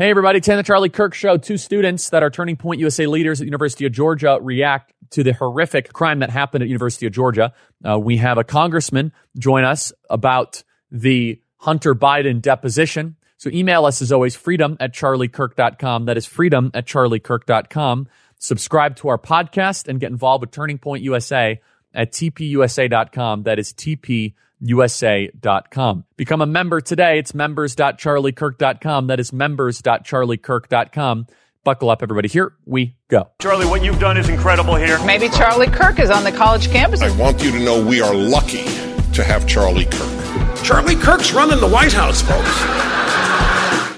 Hey, everybody. The Charlie Kirk Show. Two students that are Turning Point USA leaders at University of Georgia react to the horrific crime that happened at University of Georgia. Uh, we have a congressman join us about the Hunter Biden deposition. So email us as always, freedom at charliekirk.com. That is freedom at charliekirk.com. Subscribe to our podcast and get involved with Turning Point USA at tpusa.com. That is TP USA.com. Become a member today. It's members.charliekirk.com. That is members.charliekirk.com. Buckle up, everybody. Here we go. Charlie, what you've done is incredible here. Maybe Charlie Kirk is on the college campus. I want you to know we are lucky to have Charlie Kirk. Charlie Kirk's running the White House, folks.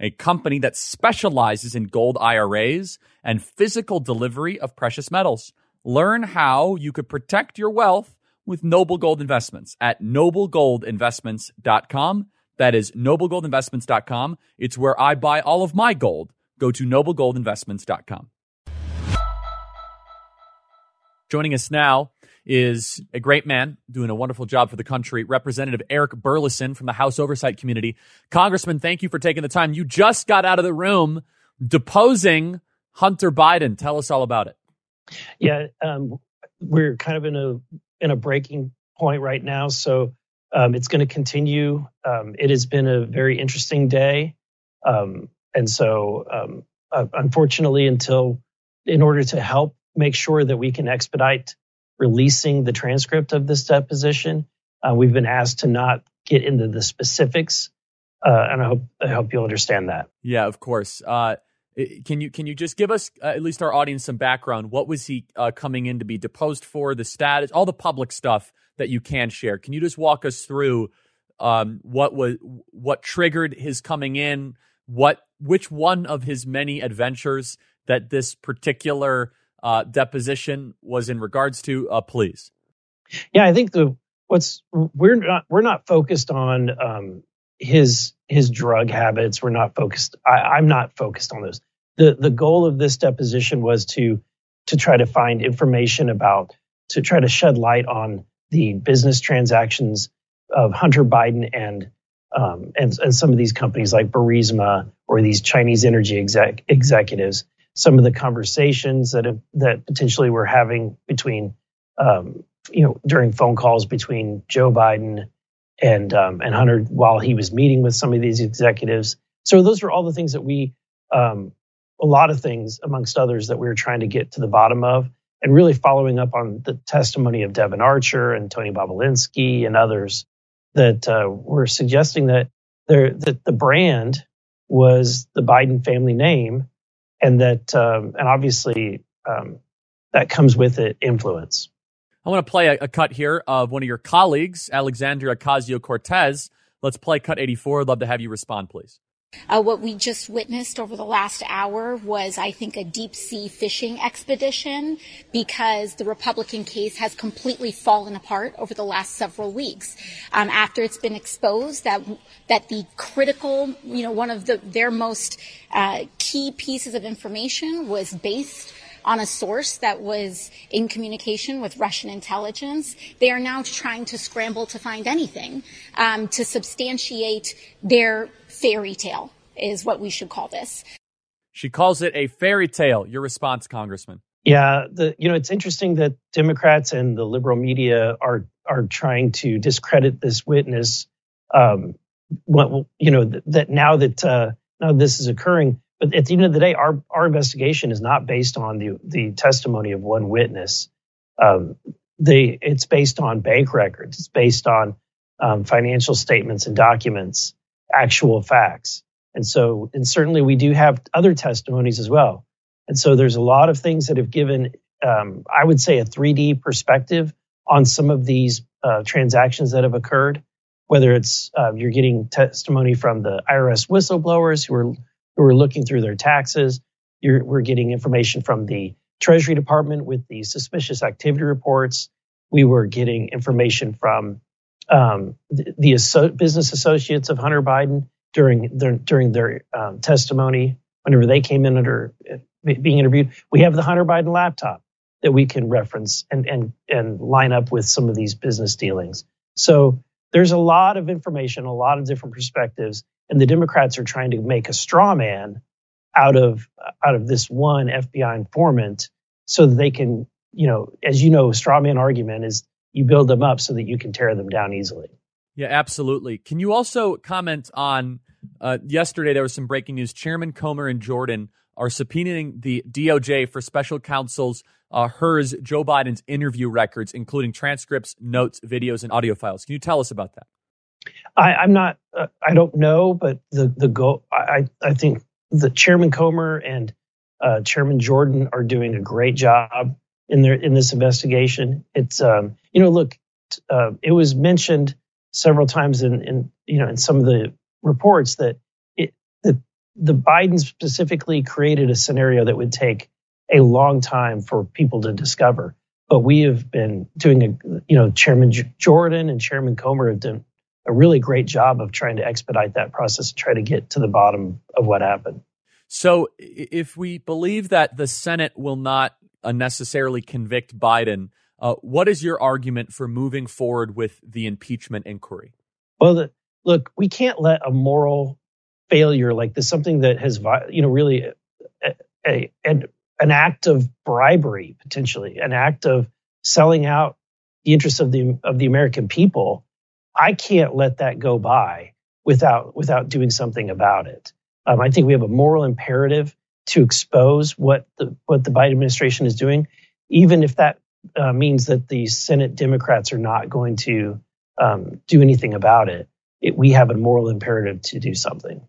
a company that specializes in gold IRAs and physical delivery of precious metals. Learn how you could protect your wealth with Noble Gold Investments at noblegoldinvestments.com. That is noblegoldinvestments.com. It's where I buy all of my gold. Go to noblegoldinvestments.com. Joining us now is a great man doing a wonderful job for the country. Representative Eric Burlison from the House Oversight Committee. Congressman, thank you for taking the time. You just got out of the room deposing Hunter Biden. Tell us all about it. Yeah, um, we're kind of in a in a breaking point right now, so um, it's going to continue. Um, it has been a very interesting day, um, and so um, uh, unfortunately, until in order to help make sure that we can expedite releasing the transcript of this deposition. Uh, we've been asked to not get into the specifics, uh, and I hope I hope you'll understand that. Yeah, of course. Uh, can you can you just give us uh, at least our audience some background? What was he uh, coming in to be deposed for? The status, all the public stuff that you can share. Can you just walk us through um, what was what triggered his coming in? What which one of his many adventures that this particular uh, deposition was in regards to, uh, please. Yeah, I think the what's we're not we're not focused on um, his his drug habits. We're not focused. I, I'm not focused on those. the The goal of this deposition was to to try to find information about to try to shed light on the business transactions of Hunter Biden and um, and, and some of these companies like Burisma or these Chinese energy exec, executives some of the conversations that have, that potentially we're having between um, you know during phone calls between Joe Biden and um, and Hunter while he was meeting with some of these executives. So those are all the things that we um, a lot of things amongst others that we were trying to get to the bottom of and really following up on the testimony of Devon Archer and Tony Bobulinski and others that uh, were suggesting that there that the brand was the Biden family name and that um, and obviously um, that comes with it influence. I want to play a, a, cut here of one of your colleagues, Alexandria Ocasio Cortez. Let's play cut 84. I'd love to have you respond, please. Uh, what we just witnessed over the last hour was, I think, a deep sea fishing expedition because the Republican case has completely fallen apart over the last several weeks. Um, after it's been exposed that that the critical, you know, one of the their most uh, key pieces of information was based on a source that was in communication with Russian intelligence. They are now trying to scramble to find anything um, to substantiate their fairy tale, is what we should call this. She calls it a fairy tale. Your response, Congressman? Yeah, the, you know it's interesting that Democrats and the liberal media are are trying to discredit this witness. Um, what, you know that now that uh, now this is occurring, but at the end of the day, our our investigation is not based on the the testimony of one witness. Um, they it's based on bank records. It's based on um, financial statements and documents, actual facts. And so, and certainly we do have other testimonies as well. And so there's a lot of things that have given, um, I would say, a 3D perspective on some of these uh, transactions that have occurred. Whether it's uh, you're getting testimony from the IRS whistleblowers who are who are looking through their taxes. You're, we're getting information from the Treasury Department with the suspicious activity reports. We were getting information from um, the, the business associates of Hunter Biden during their during their um, testimony whenever they came in under uh, being interviewed. We have the Hunter Biden laptop that we can reference and and and line up with some of these business dealings. So there's a lot of information, a lot of different perspectives, and the Democrats are trying to make a straw man out of out of this one FBI informant so that they can, you know, as you know, straw man argument is you build them up so that you can tear them down easily. Yeah, absolutely. Can you also comment on uh, yesterday? There was some breaking news. Chairman Comer and Jordan are subpoenaing the DOJ for special counsel's uh, Hur's Joe Biden's interview records, including transcripts, notes, videos, and audio files. Can you tell us about that? I, am not. Uh, I don't know, but the the goal. I I think the Chairman Comer and uh, Chairman Jordan are doing a great job in their in this investigation. It's um, you know, look, uh, it was mentioned several times in, in you know in some of the reports that it the the Biden specifically created a scenario that would take a long time for people to discover. But we have been doing a you know Chairman Jordan and Chairman Comer have done a really great job of trying to expedite that process and try to get to the bottom of what happened. So, if we believe that the Senate will not unnecessarily convict Biden, uh, what is your argument for moving forward with the impeachment inquiry? Well, the, look, we can't let a moral failure like this, something that has, you know, really a, a, an, an act of bribery, potentially, an act of selling out the interests of the of the American people. I can't let that go by without without doing something about it. Um, I think we have a moral imperative to expose what the what the Biden administration is doing, even if that uh, means that the Senate Democrats are not going to um, do anything about it, it. We have a moral imperative to do something.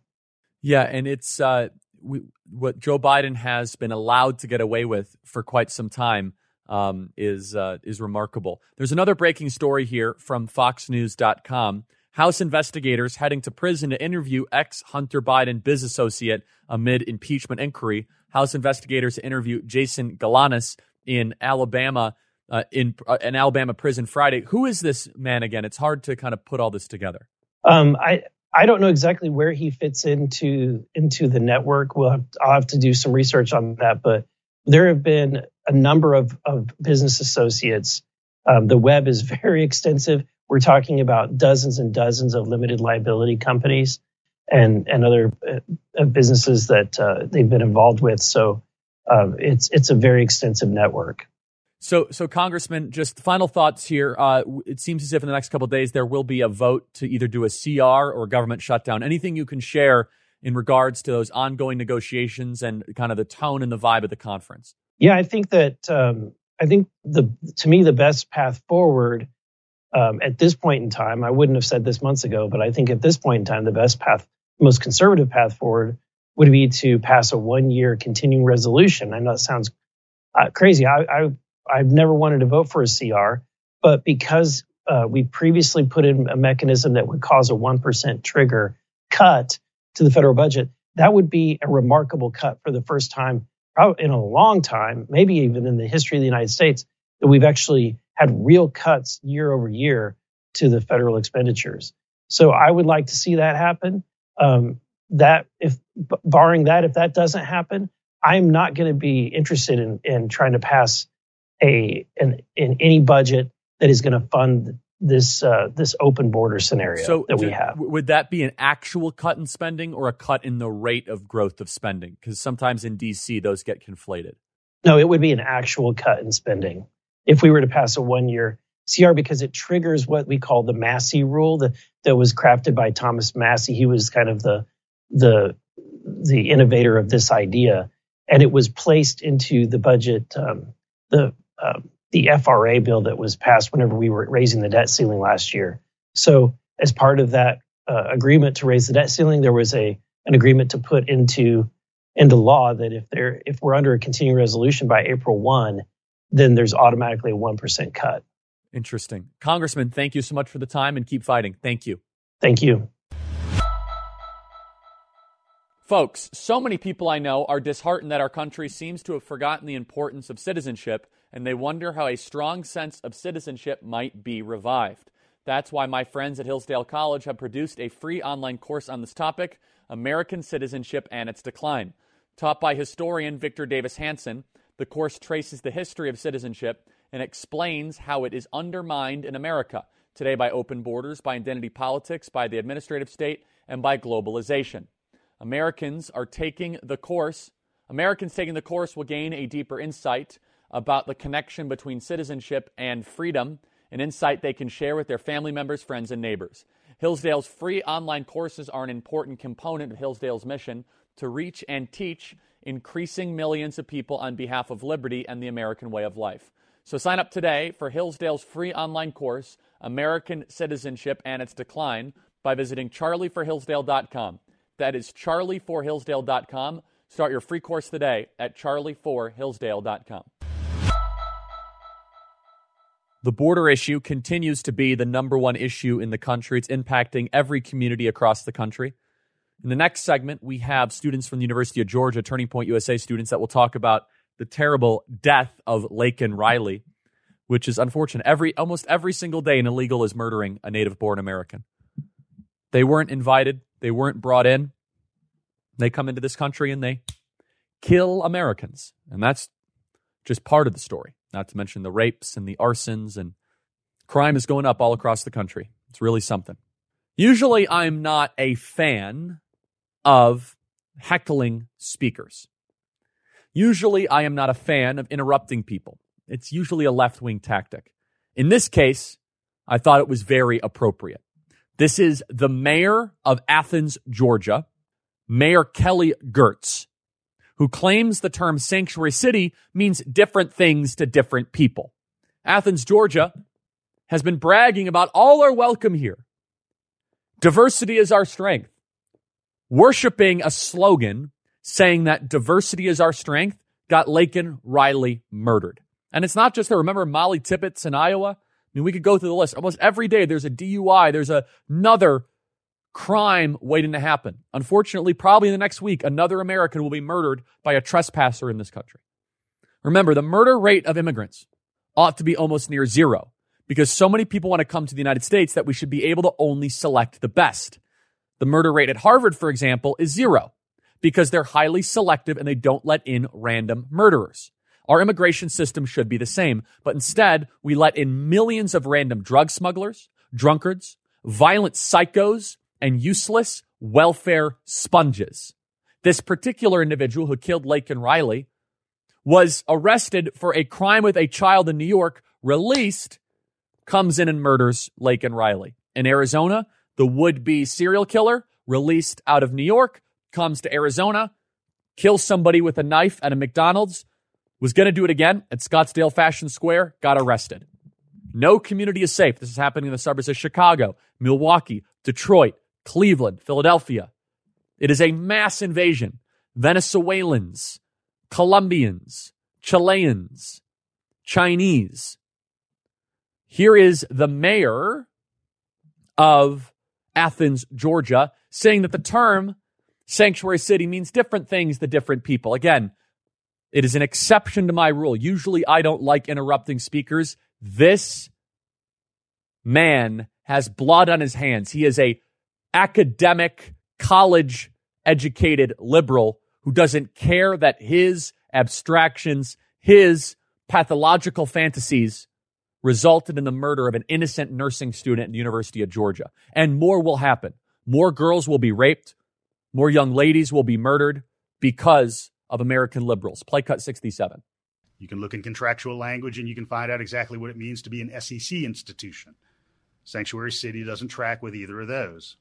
Yeah, and it's uh, we, what Joe Biden has been allowed to get away with for quite some time um, is uh, is remarkable. There's another breaking story here from FoxNews.com. House investigators heading to prison to interview ex Hunter Biden biz associate amid impeachment inquiry. House investigators interview Jason Galanis in Alabama, uh, in uh, an Alabama prison Friday. Who is this man again? It's hard to kind of put all this together. Um, I I don't know exactly where he fits into into the network. We'll have, I'll have to do some research on that, but there have been a number of of business associates. Um, the web is very extensive. We're talking about dozens and dozens of limited liability companies and and other uh, businesses that uh, they've been involved with. So um, it's it's a very extensive network. So, so Congressman, just final thoughts here. Uh, it seems as if in the next couple of days there will be a vote to either do a CR or government shutdown. Anything you can share in regards to those ongoing negotiations and kind of the tone and the vibe of the conference? Yeah, I think that um, I think the to me the best path forward um, at this point in time, I wouldn't have said this months ago, but I think at this point in time, the best path, most conservative path forward would be to pass a one year continuing resolution. I know that sounds uh, crazy. I, I, I've never wanted to vote for a CR, but because uh, we previously put in a mechanism that would cause a 1% trigger cut to the federal budget, that would be a remarkable cut for the first time in a long time, maybe even in the history of the United States, that we've actually had real cuts year over year to the federal expenditures. So I would like to see that happen. Um, that if barring that, if that doesn't happen, I'm not going to be interested in in trying to pass a an, in any budget that is going to fund this uh, this open border scenario so that we have. Would that be an actual cut in spending or a cut in the rate of growth of spending? Because sometimes in DC those get conflated. No, it would be an actual cut in spending if we were to pass a one year CR because it triggers what we call the Massie rule that, that was crafted by Thomas Massie. He was kind of the the the innovator of this idea, and it was placed into the budget um, the um, the FRA bill that was passed whenever we were raising the debt ceiling last year. So as part of that uh, agreement to raise the debt ceiling, there was a an agreement to put into into law that if there if we're under a continuing resolution by April one, then there's automatically a 1% cut. Interesting. Congressman, thank you so much for the time and keep fighting. Thank you. Thank you. Folks, so many people I know are disheartened that our country seems to have forgotten the importance of citizenship, and they wonder how a strong sense of citizenship might be revived. That's why my friends at Hillsdale College have produced a free online course on this topic American Citizenship and Its Decline. Taught by historian Victor Davis Hanson, the course traces the history of citizenship and explains how it is undermined in America today by open borders, by identity politics, by the administrative state, and by globalization. Americans are taking the course. Americans taking the course will gain a deeper insight about the connection between citizenship and freedom, an insight they can share with their family members, friends, and neighbors. Hillsdale's free online courses are an important component of Hillsdale's mission to reach and teach increasing millions of people on behalf of liberty and the American way of life. So sign up today for Hillsdale's free online course, American Citizenship and Its Decline, by visiting charlieforhillsdale.com. That is charlieforhillsdale.com. Start your free course today at charlieforhillsdale.com. The border issue continues to be the number one issue in the country. It's impacting every community across the country. In the next segment, we have students from the University of Georgia, Turning Point USA students, that will talk about the terrible death of Laken Riley, which is unfortunate. Every almost every single day, an illegal is murdering a native-born American. They weren't invited. They weren't brought in. They come into this country and they kill Americans. And that's just part of the story, not to mention the rapes and the arsons and crime is going up all across the country. It's really something. Usually I'm not a fan of heckling speakers. Usually I am not a fan of interrupting people. It's usually a left wing tactic. In this case, I thought it was very appropriate. This is the mayor of Athens, Georgia, Mayor Kelly Girtz, who claims the term sanctuary city means different things to different people. Athens, Georgia has been bragging about all are welcome here. Diversity is our strength. Worshipping a slogan saying that diversity is our strength got Laken Riley murdered. And it's not just there. Remember Molly Tibbetts in Iowa? I mean, we could go through the list. Almost every day there's a DUI, there's a, another crime waiting to happen. Unfortunately, probably in the next week, another American will be murdered by a trespasser in this country. Remember, the murder rate of immigrants ought to be almost near zero because so many people want to come to the United States that we should be able to only select the best. The murder rate at Harvard, for example, is zero because they're highly selective and they don't let in random murderers. Our immigration system should be the same, but instead we let in millions of random drug smugglers, drunkards, violent psychos, and useless welfare sponges. This particular individual who killed Laken Riley was arrested for a crime with a child in New York, released, comes in and murders Laken Riley. In Arizona, the would-be serial killer released out of New York comes to Arizona, kills somebody with a knife at a McDonald's, was going to do it again at Scottsdale Fashion Square, got arrested. No community is safe. This is happening in the suburbs of Chicago, Milwaukee, Detroit, Cleveland, Philadelphia. It is a mass invasion. Venezuelans, Colombians, Chileans, Chinese. Here is the mayor of Athens, Georgia, saying that the term sanctuary city means different things to different people. Again, it is an exception to my rule. Usually I don't like interrupting speakers. This man has blood on his hands. He is a academic, college educated liberal who doesn't care that his abstractions, his pathological fantasies resulted in the murder of an innocent nursing student at the University of Georgia. And more will happen. More girls will be raped. More young ladies will be murdered because of American liberals. Play cut 67. You can look in contractual language and you can find out exactly what it means to be an SEC institution. Sanctuary City doesn't track with either of those.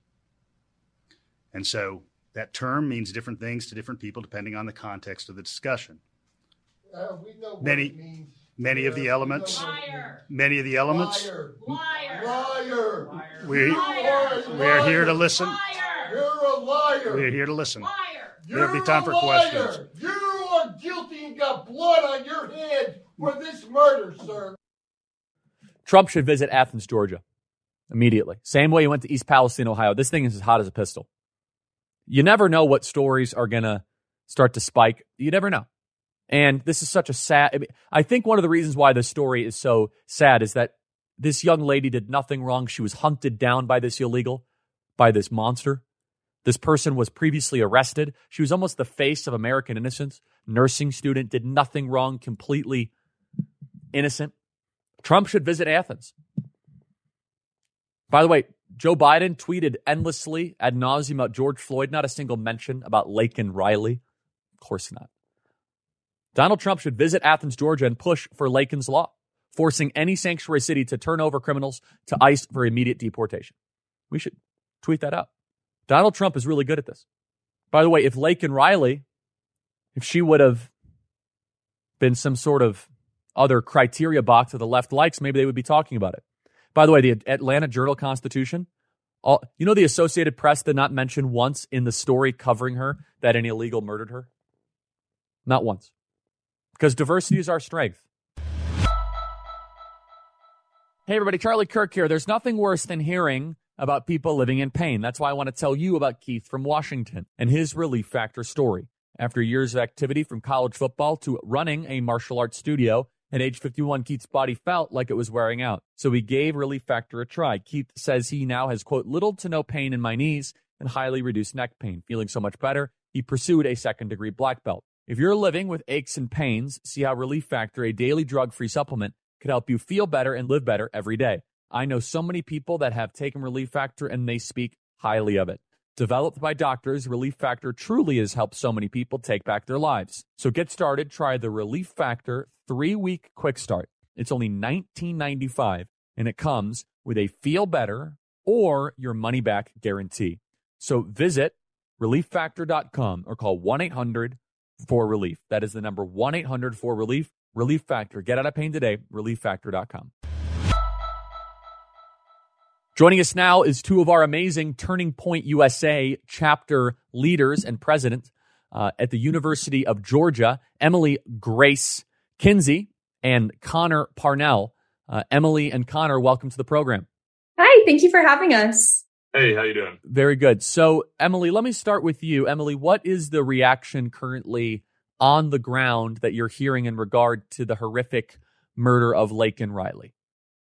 And so that term means different things to different people depending on the context of the discussion. Uh, we know what Many- it means. Many of the elements, we know what it means. many of the elements, Liar. Liar. we, You are we are here to liar. listen. You're a liar. We are here to listen. You're There'll be time for liar. questions. You are guilty and got blood on your hands for this murder, sir. Trump should visit Athens, Georgia immediately. Same way he went to East Palestine, Ohio. This thing is as hot as a pistol. You never know what stories are going to start to spike. You never know. And this is such a sad. I, mean, I think one of the reasons why the story is so sad is that this young lady did nothing wrong. She was hunted down by this illegal, by this monster. This person was previously arrested. She was almost the face of American innocence. Nursing student did nothing wrong, completely innocent. Trump should visit Athens. By the way, Joe Biden tweeted endlessly ad nauseum about George Floyd, not a single mention about Laken Riley. Of course not. Donald Trump should visit Athens, Georgia, and push for Laken's Law, forcing any sanctuary city to turn over criminals to ICE for immediate deportation. We should tweet that out. Donald Trump is really good at this. By the way, if Laken Riley, if she would have been some sort of other criteria box that the left likes, maybe they would be talking about it. By the way, the Atlanta Journal Constitution, all, you know, the Associated Press did not mention once in the story covering her that an illegal murdered her? Not once. Because diversity is our strength. Hey, everybody, Charlie Kirk here. There's nothing worse than hearing about people living in pain. That's why I want to tell you about Keith from Washington and his Relief Factor story. After years of activity from college football to running a martial arts studio, at age 51, Keith's body felt like it was wearing out. So he gave Relief Factor a try. Keith says he now has, quote, little to no pain in my knees and highly reduced neck pain. Feeling so much better, he pursued a second degree black belt. If you're living with aches and pains, see how Relief Factor, a daily drug free supplement, could help you feel better and live better every day. I know so many people that have taken Relief Factor and they speak highly of it. Developed by doctors, Relief Factor truly has helped so many people take back their lives. So get started. Try the Relief Factor three week quick start. It's only $19.95 and it comes with a feel better or your money back guarantee. So visit relieffactor.com or call 1 800 for relief. That is the number 1 800 for relief. Relief Factor. Get out of pain today. Relieffactor.com. Joining us now is two of our amazing Turning Point USA chapter leaders and president uh, at the University of Georgia, Emily Grace Kinsey and Connor Parnell. Uh, Emily and Connor, welcome to the program. Hi, thank you for having us. Hey, how you doing? Very good. So, Emily, let me start with you. Emily, what is the reaction currently on the ground that you're hearing in regard to the horrific murder of Laken Riley?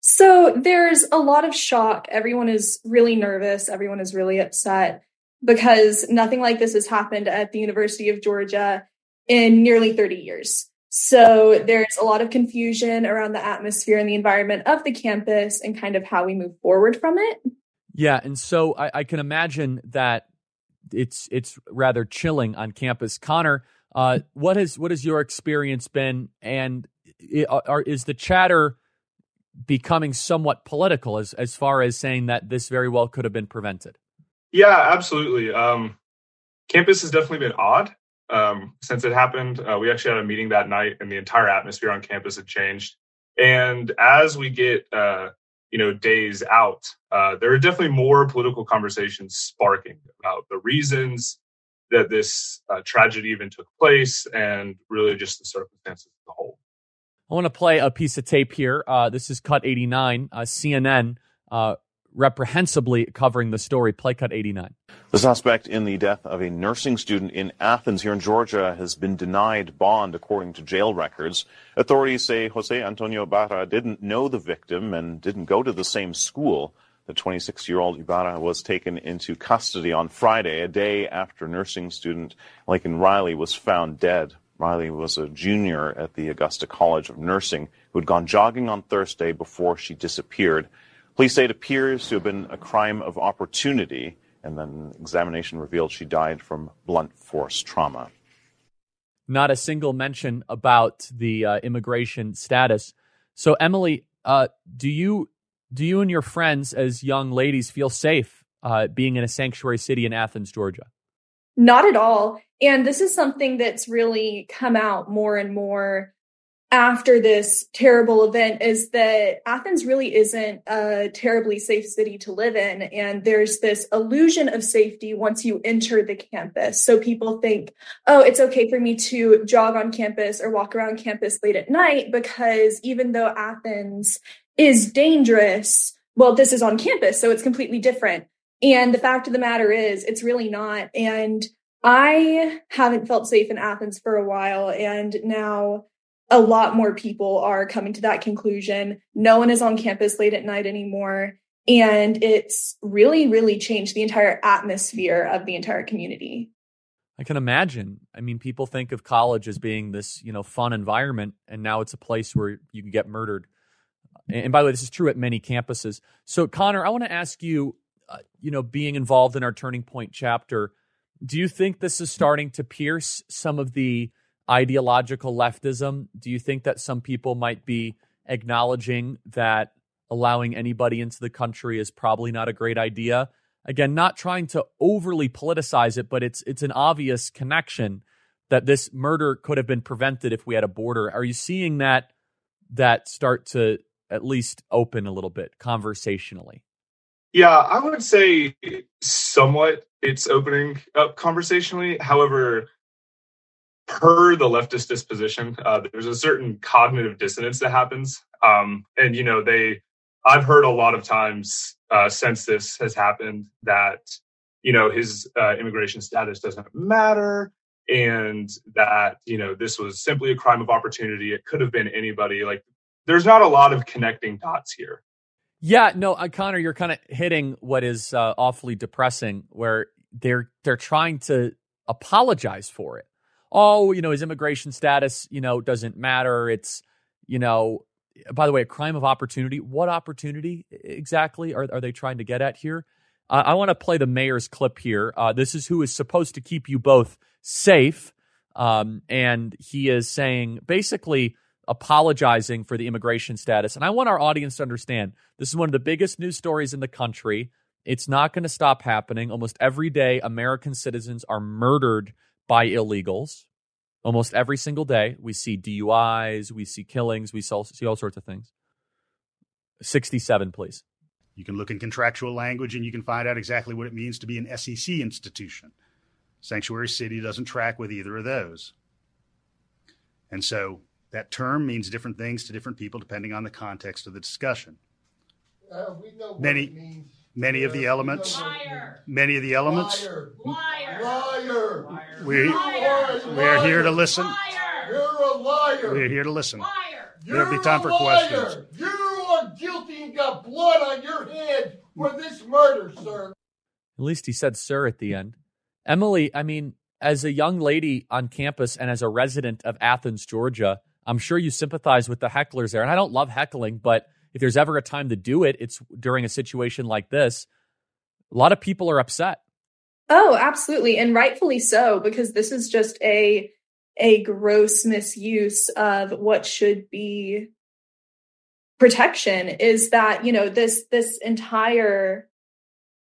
So, there's a lot of shock. Everyone is really nervous. Everyone is really upset because nothing like this has happened at the University of Georgia in nearly 30 years. So there's a lot of confusion around the atmosphere and the environment of the campus and kind of how we move forward from it. Yeah, and so I, I can imagine that it's it's rather chilling on campus. Connor, uh, what has what has your experience been, and are, is the chatter becoming somewhat political as as far as saying that this very well could have been prevented? Yeah, absolutely. Um, campus has definitely been odd um, since it happened. Uh, we actually had a meeting that night, and the entire atmosphere on campus had changed. And as we get, uh, you know, days out, uh, there are definitely more political conversations sparking about the reasons that this uh, tragedy even took place, and really just the circumstances as a whole. I want to play a piece of tape here. Uh, this is Cut 89, uh, CNN reprehensibly covering the story. Play cut 89. The suspect in the death of a nursing student in Athens here in Georgia has been denied bond according to jail records. Authorities say Jose Antonio Ibarra didn't know the victim and didn't go to the same school. The 26 year old Ibarra was taken into custody on Friday, a day after nursing student Laken Riley was found dead. Riley was a junior at the Augusta College of Nursing who had gone jogging on Thursday before she disappeared. Police say it appears to have been a crime of opportunity, and then examination revealed she died from blunt force trauma. Not a single mention about the uh, immigration status. So, Emily, uh, do you do you and your friends as young ladies feel safe uh, being in a sanctuary city in Athens, Georgia? Not at all. And this is something that's really come out more and more after this terrible event is that Athens really isn't a terribly safe city to live in. And there's this illusion of safety once you enter the campus. So people think, oh, it's okay for me to jog on campus or walk around campus late at night because even though Athens is dangerous, well, this is on campus, so it's completely different. And the fact of the matter is, it's really not. And I haven't felt safe in Athens for a while. And now a lot more people are coming to that conclusion. No one is on campus late at night anymore. And it's really, really changed the entire atmosphere of the entire community. I can imagine. I mean, people think of college as being this, you know, fun environment, and now it's a place where you can get murdered. And by the way, this is true at many campuses. So, Connor, I want to ask you, uh, you know, being involved in our Turning Point chapter, do you think this is starting to pierce some of the ideological leftism? Do you think that some people might be acknowledging that allowing anybody into the country is probably not a great idea? Again, not trying to overly politicize it, but it's it's an obvious connection that this murder could have been prevented if we had a border. Are you seeing that that start to at least open a little bit conversationally? Yeah, I would say somewhat it's opening up conversationally. However, per the leftist disposition, uh, there's a certain cognitive dissonance that happens. Um, and, you know, they, I've heard a lot of times uh, since this has happened that, you know, his uh, immigration status doesn't matter and that, you know, this was simply a crime of opportunity. It could have been anybody. Like, there's not a lot of connecting dots here. Yeah, no, uh, Connor, you're kind of hitting what is uh, awfully depressing, where they're they're trying to apologize for it. Oh, you know, his immigration status, you know, doesn't matter. It's, you know, by the way, a crime of opportunity. What opportunity exactly are are they trying to get at here? Uh, I want to play the mayor's clip here. Uh, this is who is supposed to keep you both safe, um, and he is saying basically apologizing for the immigration status. And I want our audience to understand this is one of the biggest news stories in the country. It's not going to stop happening. Almost every day, American citizens are murdered by illegals. Almost every single day, we see DUIs, we see killings, we see all sorts of things. 67, please. You can look in contractual language and you can find out exactly what it means to be an SEC institution. Sanctuary City doesn't track with either of those. And so that term means different things to different people depending on the context of the discussion. Uh, many, many of the elements, Liar. many of the elements. Liar. Liar. We, we are here to listen. You're a liar. We're here to listen. You're There'll be time for liar. questions. You are guilty and got blood on your head for this murder, sir. At least he said sir at the end. Emily, I mean, as a young lady on campus and as a resident of Athens, Georgia, I'm sure you sympathize with the hecklers there. And I don't love heckling, but if there's ever a time to do it, it's during a situation like this. A lot of people are upset. Oh, absolutely. And rightfully so, because this is just a a gross misuse of what should be protection is that, you know, this this entire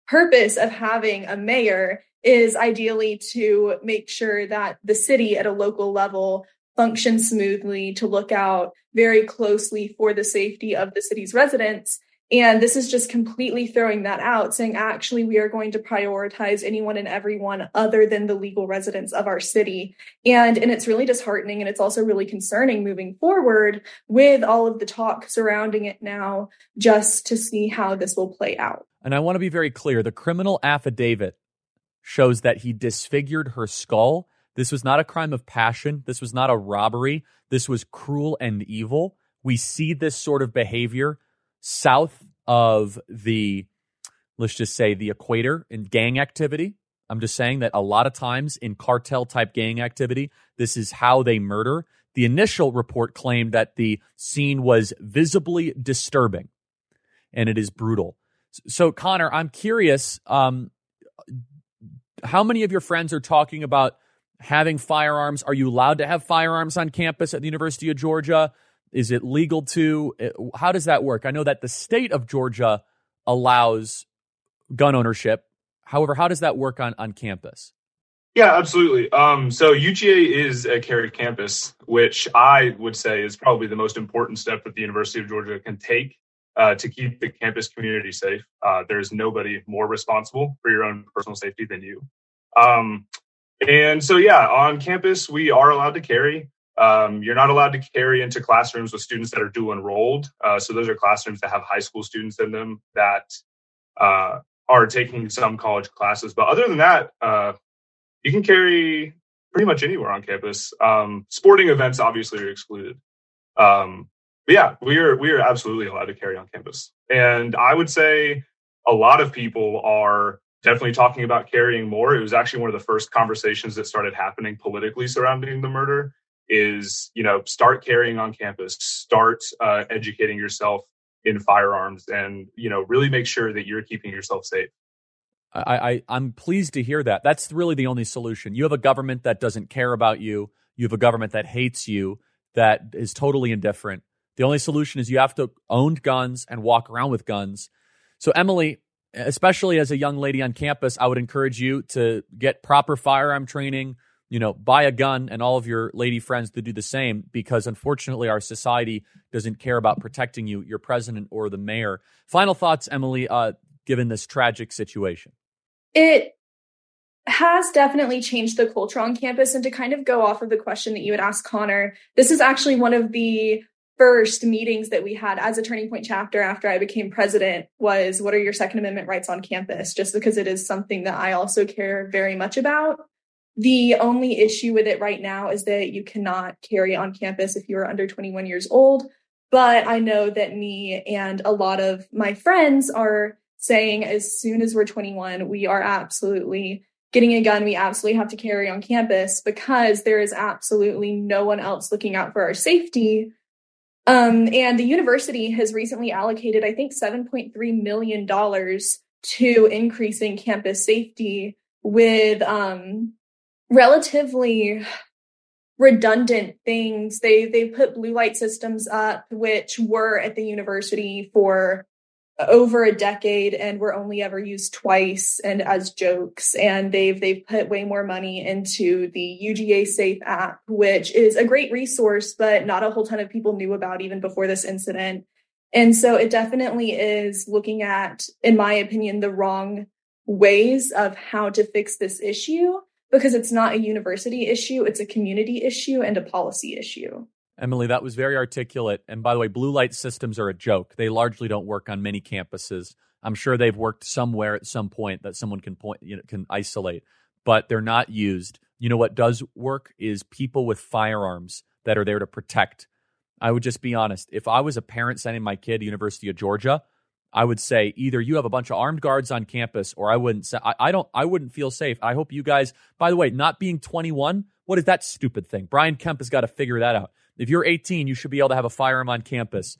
purpose of having a mayor is ideally to make sure that the city at a local level function smoothly, to look out very closely for the safety of the city's residents. And this is just completely throwing that out, saying, actually, we are going to prioritize anyone and everyone other than the legal residents of our city. And, and it's really disheartening. And it's also really concerning moving forward with all of the talk surrounding it now, just to see how this will play out. And I want to be very clear the criminal affidavit shows that he disfigured her skull this was not a crime of passion. This was not a robbery. This was cruel and evil. We see this sort of behavior south of the, let's just say, the equator in gang activity. I'm just saying that a lot of times in cartel type gang activity, this is how they murder. The initial report claimed that the scene was visibly disturbing and it is brutal. So, Connor, I'm curious um, how many of your friends are talking about having firearms? Are you allowed to have firearms on campus at the University of Georgia? Is it legal to? How does that work? I know that the state of Georgia allows gun ownership. However, how does that work on, on campus? Yeah, absolutely. Um, so UGA is a carry campus, which I would say is probably the most important step that the University of Georgia can take uh, to keep the campus community safe. Uh, there's nobody more responsible for your own personal safety than you. Um, and so, yeah, on campus, we are allowed to carry. Um, you're not allowed to carry into classrooms with students that are dual enrolled. Uh, so those are classrooms that have high school students in them that uh, are taking some college classes. But other than that, uh, you can carry pretty much anywhere on campus. Um, sporting events obviously are excluded. Um, but yeah, we are we are absolutely allowed to carry on campus, and I would say a lot of people are definitely talking about carrying more. It was actually one of the first conversations that started happening politically surrounding the murder. Is you know start carrying on campus, start uh, educating yourself in firearms, and you know really make sure that you're keeping yourself safe. I, I am pleased to hear that. That's really the only solution. You have a government that doesn't care about you. You have a government that hates you, that is totally indifferent. The only solution is you have to own guns and walk around with guns. So Emily, especially as a young lady on campus, I would encourage you to get proper firearm training. You know, buy a gun, and all of your lady friends to do the same. Because unfortunately, our society doesn't care about protecting you, your president or the mayor. Final thoughts, Emily, uh, given this tragic situation. It has definitely changed the culture on campus. And to kind of go off of the question that you had asked Connor, this is actually one of the first meetings that we had as a turning point chapter after I became president was what are your second amendment rights on campus just because it is something that I also care very much about. The only issue with it right now is that you cannot carry on campus if you are under 21 years old, but I know that me and a lot of my friends are saying as soon as we're 21, we are absolutely getting a gun. We absolutely have to carry on campus because there is absolutely no one else looking out for our safety. Um, and the university has recently allocated, I think, $7.3 million to increasing campus safety with um, relatively redundant things. They they put blue light systems up, which were at the university for over a decade and were only ever used twice and as jokes. And they've they've put way more money into the UGA Safe app which is a great resource but not a whole ton of people knew about even before this incident. And so it definitely is looking at in my opinion the wrong ways of how to fix this issue because it's not a university issue it's a community issue and a policy issue Emily, that was very articulate. And by the way, blue light systems are a joke. They largely don't work on many campuses. I'm sure they've worked somewhere at some point that someone can point, you know, can isolate, but they're not used. You know what does work is people with firearms that are there to protect. I would just be honest. If I was a parent sending my kid to University of Georgia, I would say either you have a bunch of armed guards on campus, or I wouldn't say I, I don't I wouldn't feel safe. I hope you guys. By the way, not being 21, what is that stupid thing? Brian Kemp has got to figure that out. If you're 18, you should be able to have a firearm on campus.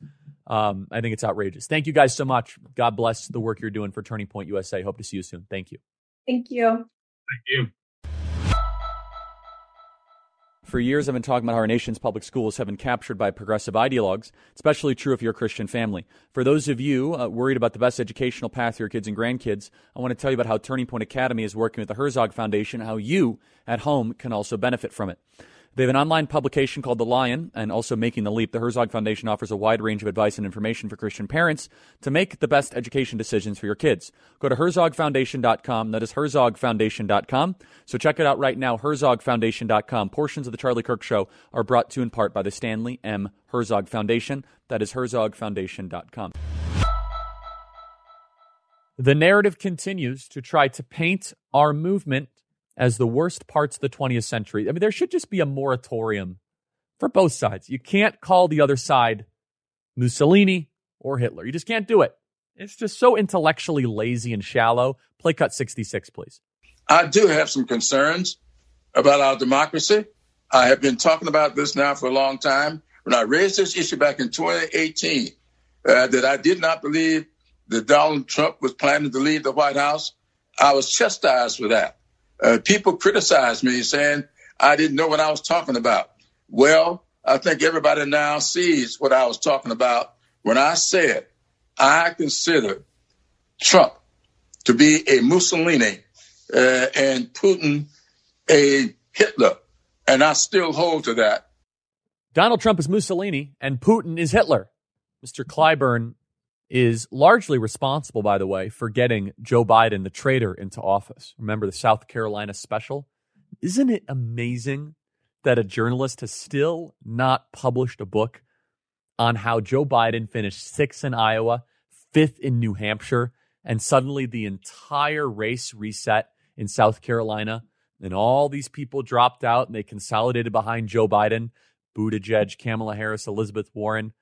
Um, I think it's outrageous. Thank you guys so much. God bless the work you're doing for Turning Point USA. Hope to see you soon. Thank you. Thank you. Thank you. For years, I've been talking about how our nation's public schools have been captured by progressive ideologues, especially true if you're a Christian family. For those of you uh, worried about the best educational path for your kids and grandkids, I want to tell you about how Turning Point Academy is working with the Herzog Foundation, how you at home can also benefit from it. They have an online publication called The Lion and also Making the Leap. The Herzog Foundation offers a wide range of advice and information for Christian parents to make the best education decisions for your kids. Go to herzogfoundation.com. That is herzogfoundation.com. So check it out right now, herzogfoundation.com. Portions of the Charlie Kirk Show are brought to you in part by the Stanley M. Herzog Foundation. That is herzogfoundation.com. The narrative continues to try to paint our movement as the worst parts of the 20th century. I mean, there should just be a moratorium for both sides. You can't call the other side Mussolini or Hitler. You just can't do it. It's just so intellectually lazy and shallow. Play cut 66, please. I do have some concerns about our democracy. I have been talking about this now for a long time. When I raised this issue back in 2018, uh, that I did not believe that Donald Trump was planning to leave the White House, I was chastised for that uh, people criticized me saying I didn't know what I was talking about. Well, I think everybody now sees what I was talking about when I said I consider Trump to be a Mussolini uh, and Putin a Hitler. And I still hold to that. Donald Trump is Mussolini and Putin is Hitler. Mr. Clyburn is largely responsible, by the way, for getting Joe Biden, the traitor, into office. Remember the South Carolina special? Isn't it amazing that a journalist has still not published a book on how Joe Biden finished sixth in Iowa, fifth in New Hampshire, and suddenly the entire race reset in South Carolina, and all these people dropped out and they consolidated behind Joe Biden, Buttigieg, Kamala Harris, Elizabeth Warren.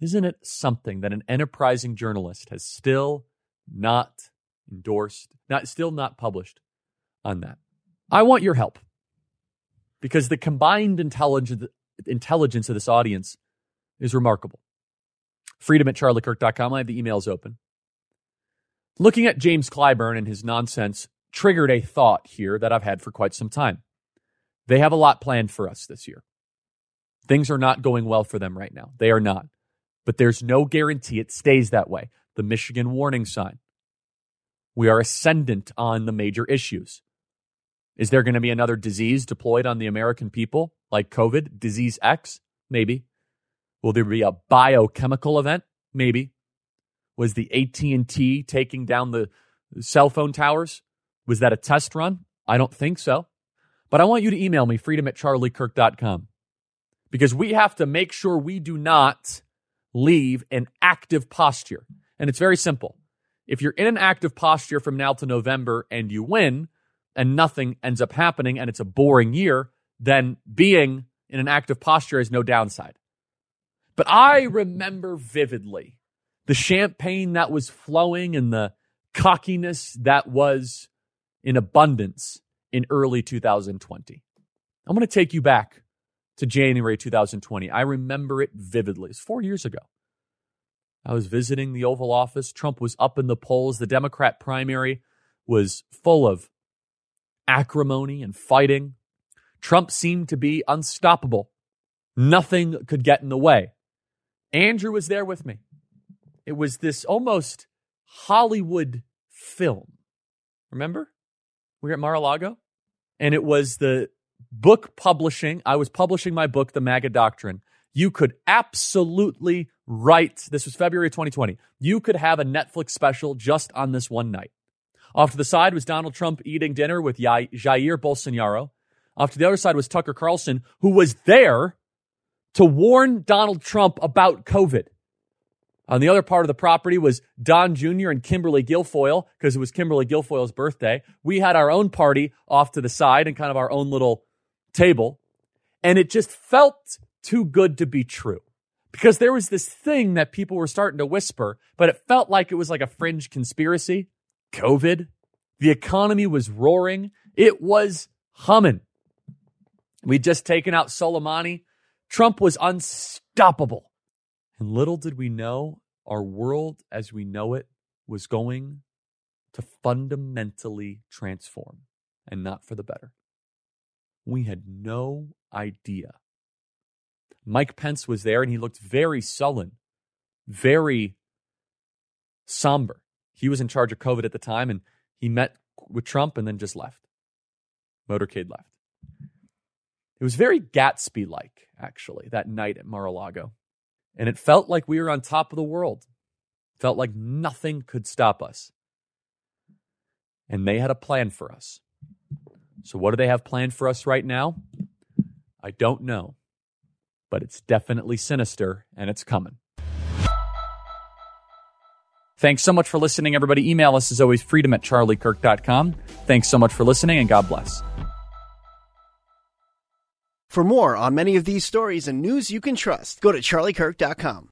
Isn't it something that an enterprising journalist has still not endorsed, not still not published on that? I want your help because the combined intelligence intelligence of this audience is remarkable. Freedom at charliekirk.com. I have the emails open. Looking at James Clyburn and his nonsense triggered a thought here that I've had for quite some time. They have a lot planned for us this year. Things are not going well for them right now. They are not. But there's no guarantee it stays that way. The Michigan warning sign. We are ascendant on the major issues. Is there going to be another disease deployed on the American people like COVID, disease X? Maybe. Will there be a biochemical event? Maybe. Was the AT&T taking down the cell phone towers? Was that a test run? I don't think so. But I want you to email me, freedom at charliekirk.com, because we have to make sure we do not leave an active posture. And it's very simple. If you're in an active posture from now to November and you win and nothing ends up happening and it's a boring year, then being in an active posture is no downside. But I remember vividly the champagne that was flowing and the cockiness that was in abundance in early 2020. I'm going to take you back to January 2020. I remember it vividly. It's four years ago. I was visiting the Oval Office. Trump was up in the polls. The Democrat primary was full of acrimony and fighting. Trump seemed to be unstoppable. Nothing could get in the way. Andrew was there with me. It was this almost Hollywood film. Remember? We were at Mar a Lago. And it was the book publishing. I was publishing my book, The MAGA Doctrine. You could absolutely write, this was February 2020. You could have a Netflix special just on this one night. Off to the side was Donald Trump eating dinner with Jair Bolsonaro. Off to the other side was Tucker Carlson, who was there to warn Donald Trump about COVID. On the other part of the property was Don Jr. and Kimberly Guilfoyle because it was Kimberly Guilfoyle's birthday. We had our own party off to the side and kind of our own little table. And it just felt too good to be true because there was this thing that people were starting to whisper, but it felt like it was like a fringe conspiracy. COVID. The economy was roaring. It was humming. We'd just taken out Soleimani. Trump was unstoppable. And little did we know our world as we know it was going to fundamentally transform and not for the better. We had no idea. Mike Pence was there and he looked very sullen, very somber. He was in charge of COVID at the time and he met with Trump and then just left. Motorcade left. It was very Gatsby like, actually, that night at Mar a Lago. And it felt like we were on top of the world. Felt like nothing could stop us. And they had a plan for us. So, what do they have planned for us right now? I don't know. But it's definitely sinister and it's coming. Thanks so much for listening, everybody. Email us as always, freedom at charliekirk.com. Thanks so much for listening and God bless. For more on many of these stories and news you can trust, go to charliekirk.com.